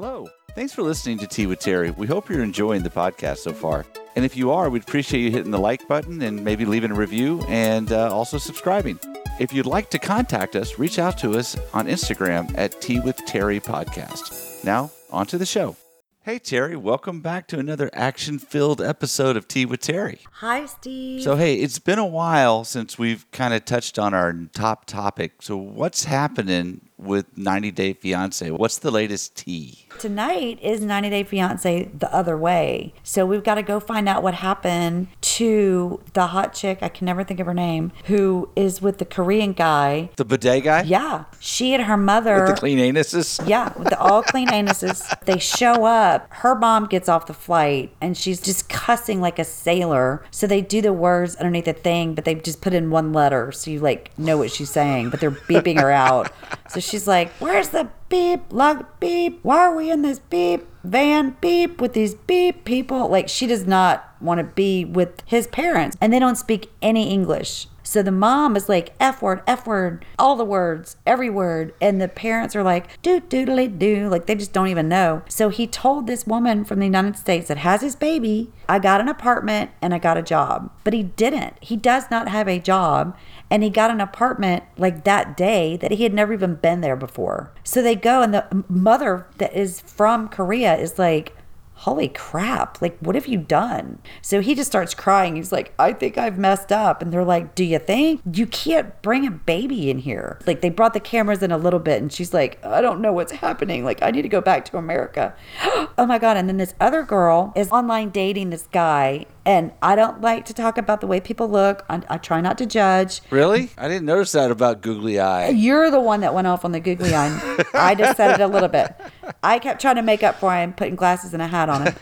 Hello. Thanks for listening to Tea with Terry. We hope you're enjoying the podcast so far. And if you are, we'd appreciate you hitting the like button and maybe leaving a review and uh, also subscribing. If you'd like to contact us, reach out to us on Instagram at Tea with Terry Podcast. Now, on to the show. Hey, Terry, welcome back to another action filled episode of Tea with Terry. Hi, Steve. So, hey, it's been a while since we've kind of touched on our top topic. So, what's happening with 90 Day Fiance? What's the latest tea? Tonight is 90 Day Fiance the other way. So we've got to go find out what happened to the hot chick, I can never think of her name, who is with the Korean guy. The bidet guy? Yeah. She and her mother. With the clean anuses? Yeah, with the all clean anuses. They show up. Her mom gets off the flight and she's just cussing like a sailor. So they do the words underneath the thing, but they just put in one letter. So you like know what she's saying, but they're beeping her out. So she's like, Where's the beep, lug beep? Why are we in this beep van beep with these beep people? Like, she does not want to be with his parents, and they don't speak any English. So the mom is like F word, F word, all the words, every word. And the parents are like, doo doodly doo. Like they just don't even know. So he told this woman from the United States that has his baby, I got an apartment and I got a job. But he didn't. He does not have a job. And he got an apartment like that day that he had never even been there before. So they go, and the mother that is from Korea is like, holy crap, like, what have you done? So he just starts crying. He's like, I think I've messed up. And they're like, Do you think? You can't bring a baby in here. Like, they brought the cameras in a little bit, and she's like, I don't know what's happening. Like, I need to go back to America. oh my God. And then this other girl is online dating this guy. And I don't like to talk about the way people look. I, I try not to judge. Really? I didn't notice that about googly eye. You're the one that went off on the googly eye. I just said it a little bit. I kept trying to make up for him, putting glasses and a hat on him.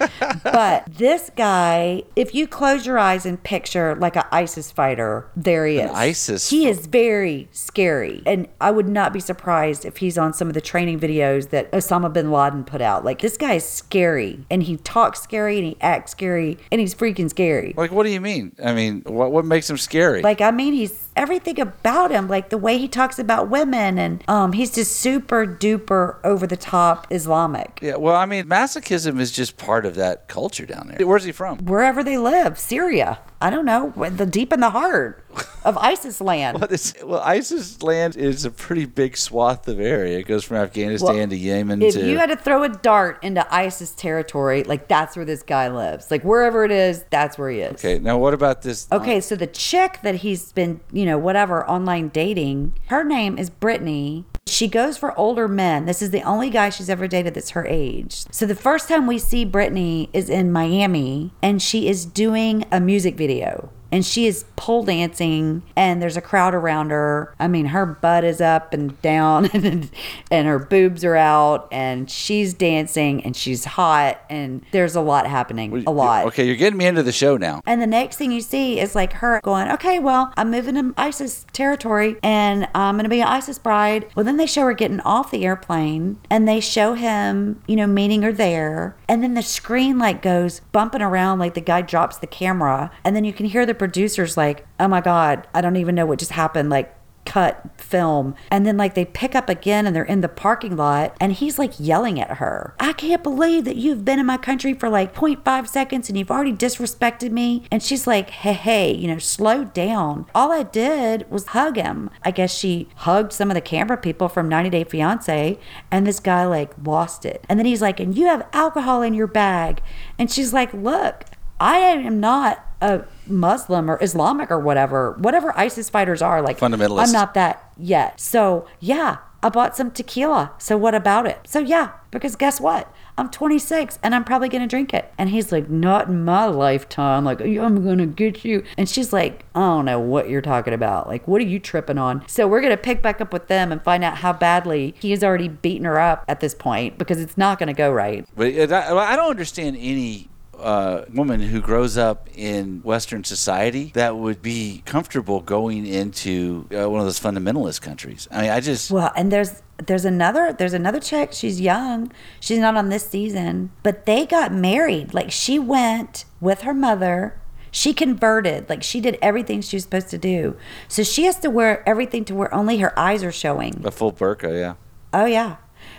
But this guy, if you close your eyes and picture like an ISIS fighter, there he is. ISIS He is very scary. And I would not be surprised if he's on some of the training videos that Osama bin Laden put out. Like, this guy is scary. And he talks scary and he acts scary and he's freaking scary. Like, what do you mean? I mean, what, what makes him scary? Like, I mean, he's everything about him, like the way he talks about women, and um, he's just super duper over the top Islamic. yeah, well, I mean, masochism is just part of that culture down there. Where's he from? Wherever they live, Syria. I don't know, the deep in the heart of ISIS land. Well, this, well, ISIS land is a pretty big swath of area. It goes from Afghanistan Well, to Yemen If to. you had to throw a dart into ISIS territory, like that's where this guy lives. Like wherever it is, that's where he is. okay, now what about this? Okay, so the chick that he's been, you know, whatever, online dating, her name is Brittany. She goes for older men. This is the only guy she's ever dated that's her age. So the first time we see Brittany is in Miami and she is doing a music video. And she is pole dancing, and there's a crowd around her. I mean, her butt is up and down, and, and her boobs are out, and she's dancing, and she's hot, and there's a lot happening. A lot. Okay, you're getting me into the show now. And the next thing you see is like her going, okay, well, I'm moving to ISIS territory and I'm going to be an ISIS bride. Well, then they show her getting off the airplane and they show him, you know, meeting her there. And then the screen like goes bumping around like the guy drops the camera. And then you can hear the producers like, oh my God, I don't even know what just happened. Like, cut film. And then like they pick up again and they're in the parking lot and he's like yelling at her. I can't believe that you've been in my country for like 0.5 seconds and you've already disrespected me. And she's like hey hey you know slow down. All i did was hug him. I guess she hugged some of the camera people from 90 day fiance and this guy like lost it. And then he's like and you have alcohol in your bag. And she's like look I am not a Muslim or Islamic or whatever, whatever ISIS fighters are. Like, Fundamentalist. I'm not that yet. So, yeah, I bought some tequila. So, what about it? So, yeah, because guess what? I'm 26 and I'm probably going to drink it. And he's like, Not in my lifetime. Like, I'm going to get you. And she's like, I don't know what you're talking about. Like, what are you tripping on? So, we're going to pick back up with them and find out how badly he has already beaten her up at this point because it's not going to go right. But I don't understand any uh, woman who grows up in Western society that would be comfortable going into uh, one of those fundamentalist countries. I mean, I just. Well, and there's there's another there's another chick. She's young. She's not on this season, but they got married. Like she went with her mother. She converted. Like she did everything she was supposed to do. So she has to wear everything to where only her eyes are showing. A full burqa, yeah. Oh yeah.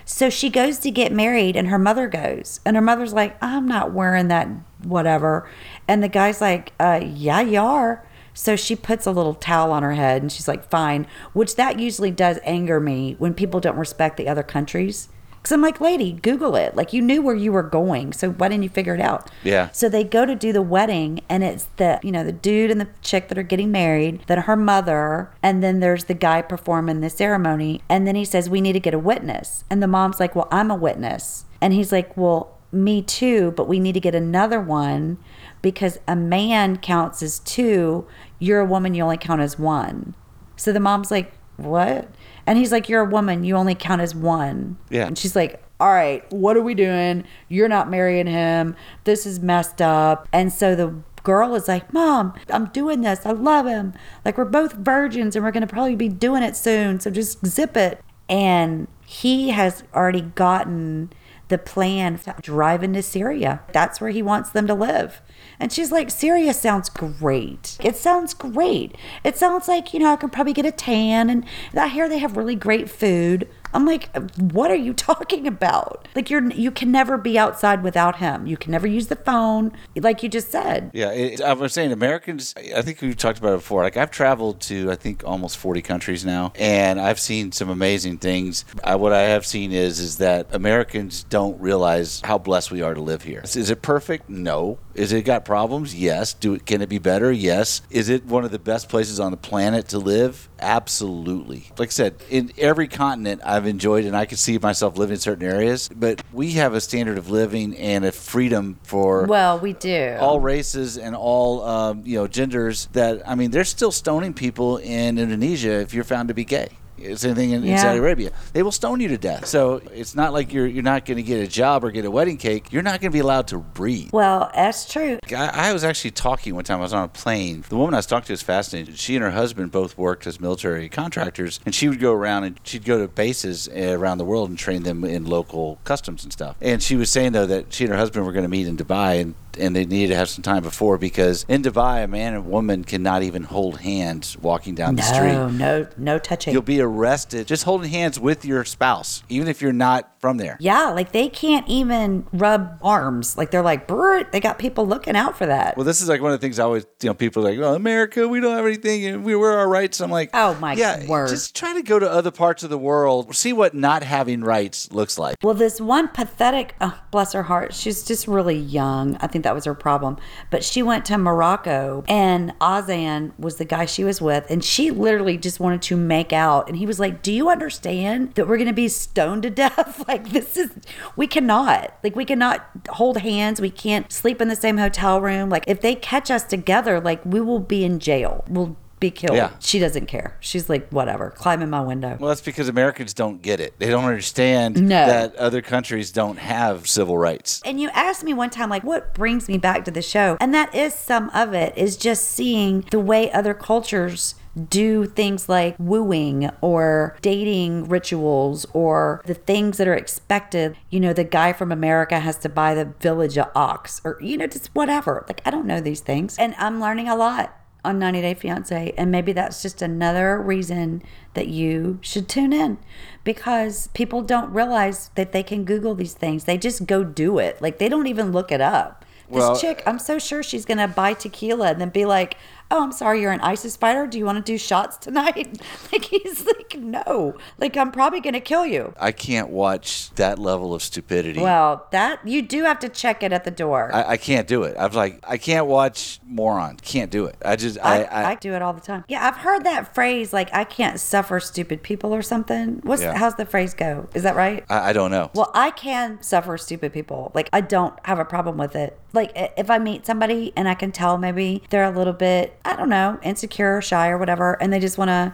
So she goes to get married, and her mother goes, and her mother's like, "I'm not wearing that, whatever," and the guy's like, uh, "Yeah, you are." So she puts a little towel on her head, and she's like, "Fine," which that usually does anger me when people don't respect the other countries. Because I'm like, lady, Google it. Like, you knew where you were going. So why didn't you figure it out? Yeah. So they go to do the wedding, and it's the, you know, the dude and the chick that are getting married, then her mother, and then there's the guy performing the ceremony. And then he says, We need to get a witness. And the mom's like, Well, I'm a witness. And he's like, Well, me too, but we need to get another one because a man counts as two. You're a woman, you only count as one. So the mom's like, What? And he's like, You're a woman, you only count as one. Yeah. And she's like, All right, what are we doing? You're not marrying him. This is messed up. And so the girl is like, Mom, I'm doing this. I love him. Like, we're both virgins and we're going to probably be doing it soon. So just zip it. And he has already gotten the plan to drive into Syria. That's where he wants them to live. And she's like, Syria sounds great. It sounds great. It sounds like, you know, I can probably get a tan and I hear they have really great food. I'm like, what are you talking about? Like you're you can never be outside without him. You can never use the phone, like you just said. Yeah, it, I was saying Americans. I think we've talked about it before. Like I've traveled to I think almost forty countries now, and I've seen some amazing things. I, what I have seen is is that Americans don't realize how blessed we are to live here. Is it perfect? No. Is it got problems? Yes. Do it? Can it be better? Yes. Is it one of the best places on the planet to live? Absolutely. Like I said, in every continent I've enjoyed, and I can see myself living in certain areas. But we have a standard of living and a freedom for Well, we do. all races and all um, you know genders that I mean they're still stoning people in Indonesia if you're found to be gay. Same thing in, in Saudi Arabia. They will stone you to death. So it's not like you're you're not going to get a job or get a wedding cake. You're not going to be allowed to breathe. well, that's true. I, I was actually talking one time. I was on a plane. The woman I was talking to was fascinating. She and her husband both worked as military contractors, and she would go around and she'd go to bases uh, around the world and train them in local customs and stuff. And she was saying though that she and her husband were going to meet in Dubai, and and they needed to have some time before because in Dubai, a man and woman cannot even hold hands walking down the street. No, no, no touching. You'll be arrested just holding hands with your spouse, even if you're not from there. yeah, like they can't even rub arms. Like they're like, they got people looking out for that. Well, this is like one of the things I always, you know, people are like, well, America, we don't have anything and we we're our rights. I'm like, Oh, my yeah, word. Just try to go to other parts of the world, see what not having rights looks like. Well, this one pathetic, oh, bless her heart, she's just really young. I think that was her problem. But she went to Morocco, and Azan was the guy she was with, and she literally just wanted to make out. And he was like, Do you understand that we're going to be stoned to death? like, this is, we cannot. Like, we cannot hold hands. We can't sleep in the same hotel room. Like, if they catch us together, like, we will be in jail. We'll be killed. Yeah. She doesn't care. She's like, Whatever, climb in my window. Well, that's because Americans don't get it. They don't understand No. that other countries don't have civil rights. And you asked me one time, like, what brings me back to the show? And that is some of it, is just seeing the way other cultures do things like wooing or dating rituals or the things that are expected. You know, the guy from America has to buy the village of ox or, you know, just whatever. Like, I don't know these things. And I'm learning a lot on 90 Day Fiance. And maybe that's just another reason that you should tune in because people don't realize that they can Google these things. They just go do it. Like they don't even look it up. This Well- chick, I'm so sure she's going to buy tequila and then be like, oh, I'm sorry, you're an ISIS fighter. Do you want to do shots tonight? like he's like, no. Like I'm probably going to kill you. I can't watch that level of stupidity. Well, that you do have to check it at the door. I, I can't do it. I'm like, I can't watch moron. Can't do it. I just, I, I, I, do it all the time. Yeah, I've heard that phrase like I can't suffer stupid people or something. What's Yeah. how's the phrase go? Is that right? I, I don't know. Well, I can suffer stupid people. Like I don't have a problem with it. Like if I meet somebody and I can tell maybe they're a little bit, I don't know, insecure or shy or whatever, and they just want to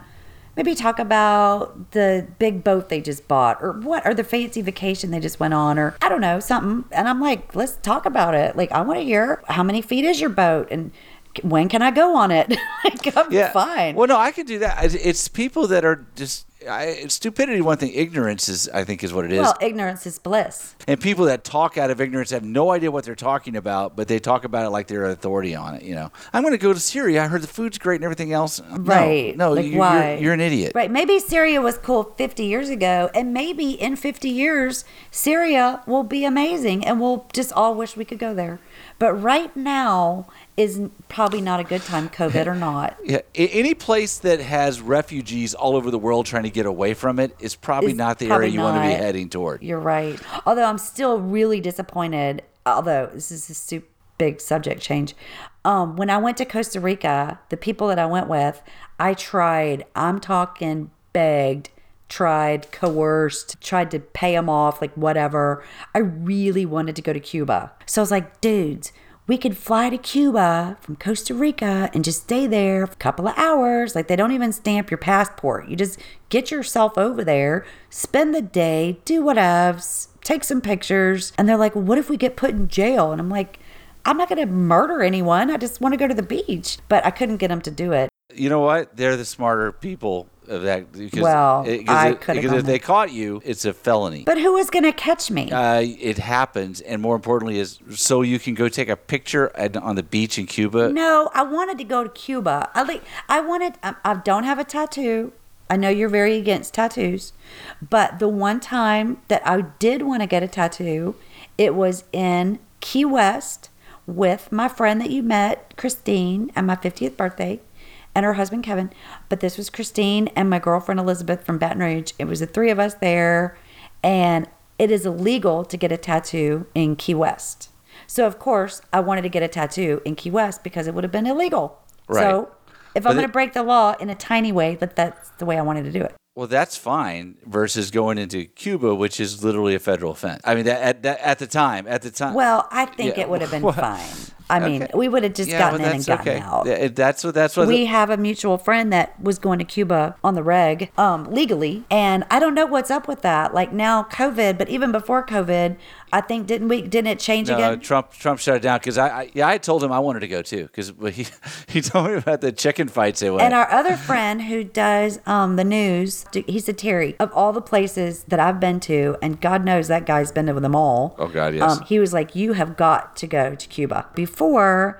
maybe talk about the big boat they just bought or what or the fancy vacation they just went on or I don't know, something. And I'm like, let's talk about it. Like I want to hear how many feet is your boat and when can I go on it? like I'm yeah. fine. Well, no, I could do that. It's- people that are just I, stupidity, one thing. Ignorance is, I think, is what it is. Well, ignorance is bliss. and people that talk out of ignorance have no idea what they're talking about, but they talk about it like they're an authority on it. You know, I'm going to go to Syria. I heard the food's great and everything else. No, Right. No, Like, you, why? You're, you're an idiot. Right. Maybe Syria was cool 50 years ago, and maybe in 50 years, Syria will be amazing and we'll just all wish we could go there. But right now is probably not a good time, COVID or not. Yeah, any place that has refugees all over the world trying to get away from it is probably not the probably area you want to be heading toward. You're right. Although I'm still really disappointed, although this is a super big subject change. Um, when I went to Costa Rica, the people that I went with, I tried, I'm talking begged, tried, coerced, tried to pay them off, like whatever. I really wanted to go to Cuba. So I was like, dudes, we could fly to Cuba from Costa Rica and just stay there for a couple of hours. Like they don't even stamp your passport. You just get yourself over there, spend the day, do whatevs, take some pictures. And they're like, what if we get put in jail? And I'm like, I'm not going to murder anyone. I just want to go to the beach. But I couldn't get them to do it. You know what? They're the smarter people of that. Because Well, it- I could've because if they caught you, it's a felony. But who was going to catch me? uh, it happens, and more importantly, is so you can go take a picture at, on the beach in Cuba. No, I wanted to go to Cuba. I like. I wanted. I, I don't have a tattoo. I know you're very against tattoos, but the one time that I did want to get a tattoo, it was in Key West with my friend that you met, Christine, at my 50th birthday, and her husband Kevin. But this was Christine and my girlfriend Elizabeth from Baton Rouge. It was the three of us there, and it is illegal to get a tattoo in Key West. So of course, I wanted to get a tattoo in Key West because it would have been illegal. Right. So if But I'm going to break the law in a tiny way, but that's the way I wanted to do it. Well, that's fine versus going into Cuba, which is literally a federal offense. I mean, that, at, that, at the time, at the time. Well, I think Yeah, it would have been well, fine. I mean, okay. we would have just yeah, gotten but in and gotten okay. out. Yeah, That's what. That's what. we have a mutual friend that was going to Cuba on the reg, um, legally, and I don't know what's up with that. Like now, COVID, but even before COVID, I think didn't we? Didn't it change No, again? Trump Trump shut it down because I, I yeah I told him I wanted to go too because he he told me about the chicken fights they went. And our other friend who does um, the news, he said, Terry, of all the places that I've been to, and God knows that guy's been to them all. Oh, God, yes. Um, he was like, You have got to go to Cuba. Before,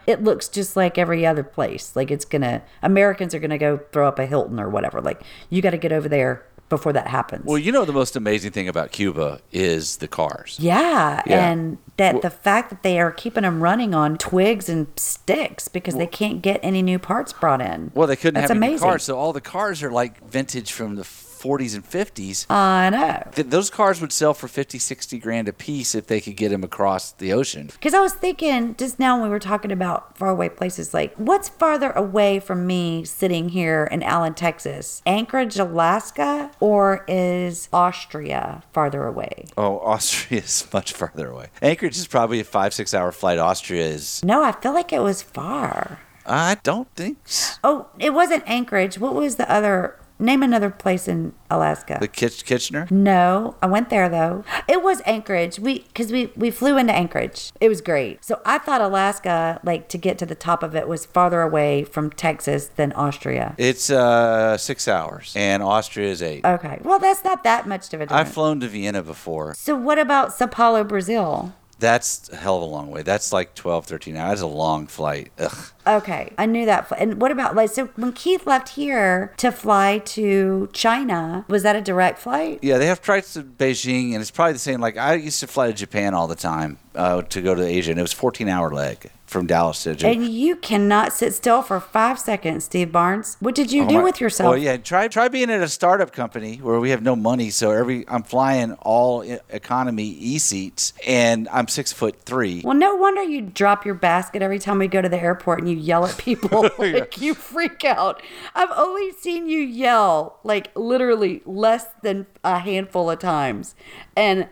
it looks just like every other place. Like it's to, Americans are to go throw up a Hilton or whatever. Like, you got to get over there before that happens. well, you know the most amazing thing about Cuba is the cars. yeah, Yeah. and that the fact that they are keeping them running on twigs and sticks because they can't get any new parts brought in. Well, they couldn't That's have any amazing. cars, so all the cars are like vintage from the 40s and 50s. I know. Th- those cars would sell for 50, 60 grand a piece if they could get them across the ocean. Because I was thinking just now when we were talking about faraway places, like what's farther away from me sitting here in Allen, Texas? Anchorage, Alaska, or is Austria farther away? Oh, Austria is much farther away. Anchorage is probably a five, six hour flight. Austria is, No, I feel like it was far. I don't think so. Oh, it wasn't Anchorage. What was the other? Name another place in Alaska. The Kitch- Ketchikan? No, I went there though. It was Anchorage. We because we we flew into Anchorage. It was great. So I thought Alaska, like to get to the top of it, was farther away from Texas than Austria. It's uh, six hours, and Austria is eight. Okay, well that's not that much of a I've flown to Vienna before. so what about Sao Paulo, Brazil? That's a hell of a long way. That's like 12, 13 hours. That's a long flight. Ugh. Okay, I knew that. And what about like so when Keith left here to fly to China, was that a direct flight? Yeah, they have flights to Beijing, and it's probably the same. Like I used to fly to Japan all the time uh, to go to Asia, and it was 14 hour leg from Dallas to Japan. And you cannot sit still for five seconds, Steve Barnes. What did you oh do with yourself? Well, yeah, try try being at a startup company where we have no money, so every I'm flying all economy e seats, and I'm six foot three. Well, no wonder you drop your basket every time we go to the airport and you yell at people. like you freak out. I've only seen you yell like literally less than a handful of times. And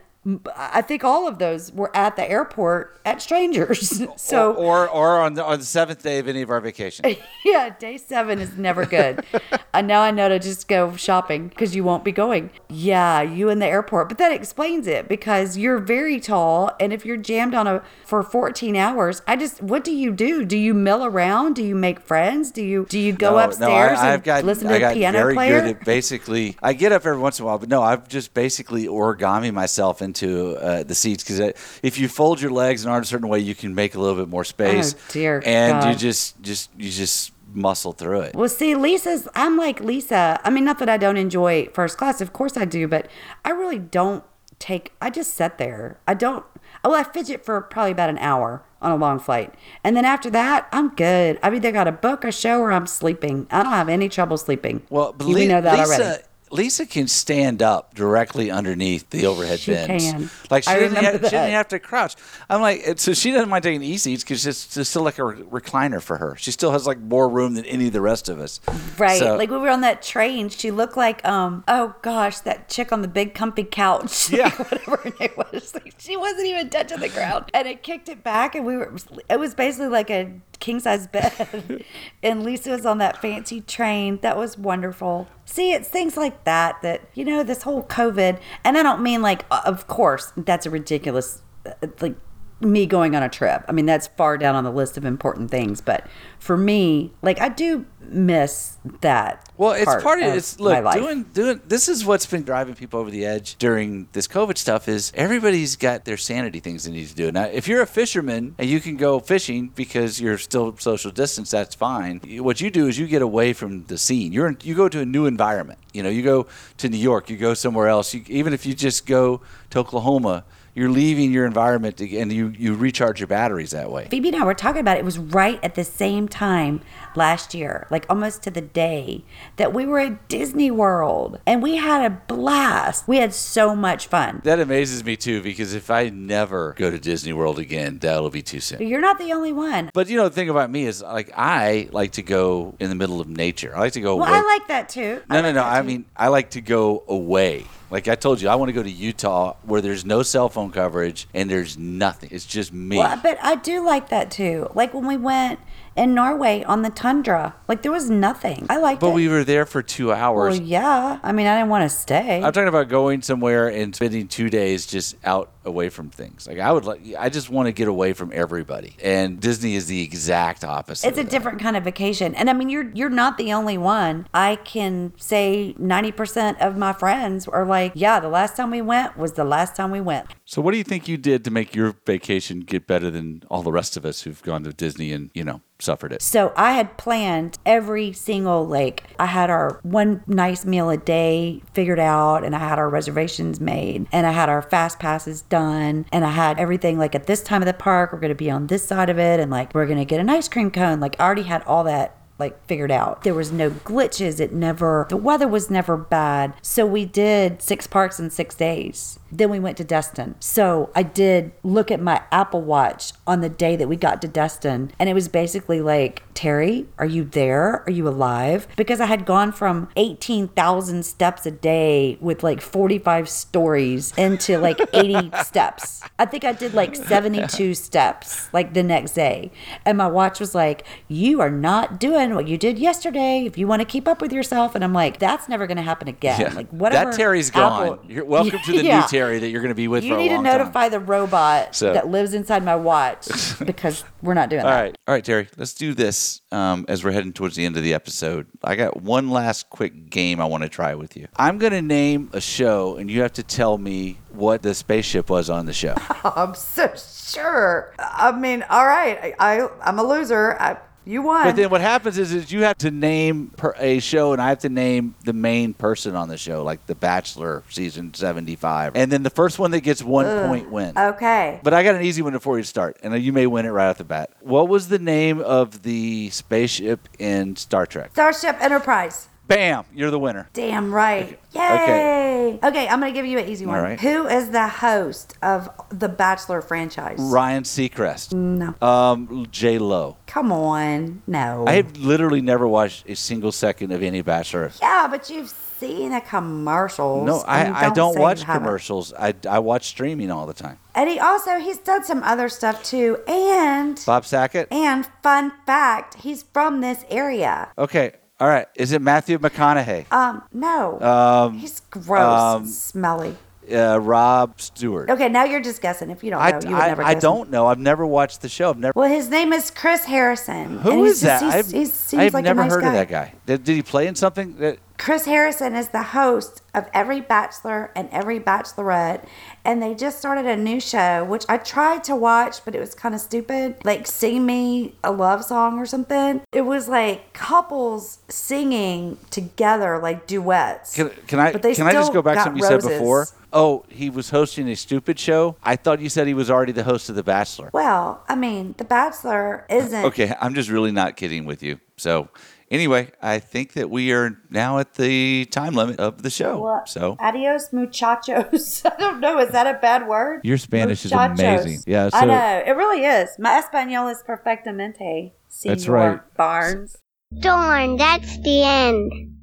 I think all of those were at the airport at strangers. so or, or or on the on the seventh day of any of our vacations. yeah, day seven is never good. and now I know to just go shopping because you won't be going. Yeah, you in the airport, but that explains it because you're very tall, and if you're jammed on a for 14 hours, I just what do you do? Do you mill around? Do you make friends? Do you do you go No, no, upstairs I, and I've got, listen to I a got piano very player? good at basically. I get up every once in a while, but no, I've just basically origami myself into uh, the seats because if you fold your legs and arms a certain way, you can make a little bit more space. Oh, dear And you just just you just muscle through it. Well, see, Lisa's, I'm like Lisa. I mean, not that I don't enjoy first class, of course I do, but I really don't take, I just sit there. I don't, well, I fidget for probably about an hour on a long flight. And then after that, I'm good. I've either got a book a show or I'm sleeping. I don't have any trouble sleeping. Well, but you Li- know that Lisa, already. Lisa can stand up directly underneath the overhead She bins. can. Like she I remember have, she doesn't have to crouch. I'm like, so she doesn't mind taking e seats because it's, it's still like a recliner for her. She still has like more room than any of the rest of us. Right. So- like we were on that train. She looked like, um, oh gosh, that chick on the big comfy couch. Yeah. Like, whatever her name was. Like, she wasn't even touching the ground. And it kicked it back and we were, it was basically like a king size bed. and Lisa was on that fancy train. That was wonderful. See, it's things like that that, you know, this whole COVID, and I don't mean like, uh, of course, that's a ridiculous, uh, like, me going on a trip. I mean, that's far down on the list of important things. But for me, like, I do miss that. Well, it's part, of of it's my look life. doing doing. This is what's been driving people over the edge during this COVID stuff. Is everybody's got their sanity things they need to do. Now, if you're a fisherman and you can go fishing because you're still social distance, that's fine. What you do is you get away from the scene. You're you go to a new environment. You know, you go to New York, you go somewhere else. You, even if you just go to Oklahoma, you're leaving your environment to, and you you recharge your batteries that way. Phoebe and I were talking about it. It was right at the same time last year, like almost to the day that we were at Disney World and we had a blast. We had so much fun. That amazes me too because if I never go to Disney World again, that'll be too soon. You're not the only one. But you know, the thing about me is like I like to go in the middle of nature. I like to go Well, away. I like that too. No, no, like no. that I mean, I like to go away. Like I told you, I want to go to Utah where there's no cell phone coverage and there's nothing. It's just me. Well, but I do like that too. Like when we went in Norway on the tundra, like there was nothing. I liked but it. we were there for two hours. well, yeah. I mean, I didn't want to stay. I'm talking about going somewhere and spending two days just out away from things. Like I would like, I just want to get away from everybody. And Disney is the exact opposite. It's a different kind of vacation. And I mean you're you're not the only one. I can say 90% of my friends are like, "Yeah, the last time we went was the last time we went." So, what do you think you did to make your vacation get better than all the rest of us who've gone to Disney and you know suffered it? So I had planned every single like I had our one nice meal a day figured out and I had our reservations made and I had our fast passes done and I had everything like at this time of the park we're going to be on this side of it and like we're going to get an ice cream cone like I already had all that like figured out. There was no glitches. It never the weather was never bad. So we did six parks in 6 days. Then we went to Destin. So I did look at my Apple Watch on the day that we got to Destin and it was basically like, "Terry, are you there? Are you alive?" Because I had gone from 18,000 steps a day with like 45 stories into like 80 steps. I think I did like 72 steps like the next day. And my watch was like, "You are not doing what you did yesterday if you want to keep up with yourself." And I'm like, "That's never going to happen again." Like whatever. that Terry's Apple- gone. You're welcome to the Yeah. new Terry that you're going to be with You for a need to notify time. the robot So- that lives inside my watch because we're not doing All that. All right, All right, Terry. Let's do this um, as we're heading towards the end of the episode. I got one last quick game I want to try with you. I'm going to name a show, and you have to tell me what the spaceship was on the show. I'm so sure. I mean, all right. I, I I'm a loser. I, you won. But then what happens is, is you have to name per, a show, and I have to name the main person on the show, like The Bachelor season 75. And then the first one that gets one point wins. okay. But I got an easy one before you start, and you may win it right off the bat. What was the name of the spaceship in Star Trek? Starship Enterprise. Bam! You're the winner. Damn right. Yay. Okay. Okay. I'm going to give you an easy one. All right. Who is the host of the Bachelor franchise? Ryan Seacrest. No. Um, J Lo. Come on. No. I have literally never watched a single second of any Bachelor. yeah, but you've seen the commercials. No, I, mean, I don't watch commercials. I, I watch streaming all the time. And he also he's done some other stuff too. And Bob Sackett. and fun fact, he's from this area. Okay, all right. Is it Matthew McConaughey? Um, no. Um, he's gross, um, and smelly. Uh, Rob Stewart. Okay, now you're just guessing. If you don't know, I, you would I, never I guess don't know. I've never watched the show. I've never. Well, his name is Chris Harrison. Who is he's that? I've, he seems I've like a never nice heard guy. of that guy. Did, did he play in something? That, Chris Harrison is the host of every Bachelor and every Bachelorette, and they just started a new show, which I tried to watch, but it was kind of stupid. Like "Sing Me a Love Song" or something. It was like couples singing together, like duets. can, can I But they can I just go back to something you said before? Oh, he was hosting a stupid show. I thought you said he was already the host of The Bachelor. well, I mean, The Bachelor isn't. Okay, I'm just really not kidding with you. So, anyway, I think that we are now at the time limit of the show. Well, So, Adios, muchachos. I don't know. Is that a bad word? Your Spanish is amazing. Yeah, I know. It really is. My Espanol is perfectamente. That's right. Barnes. Darn, that's the end.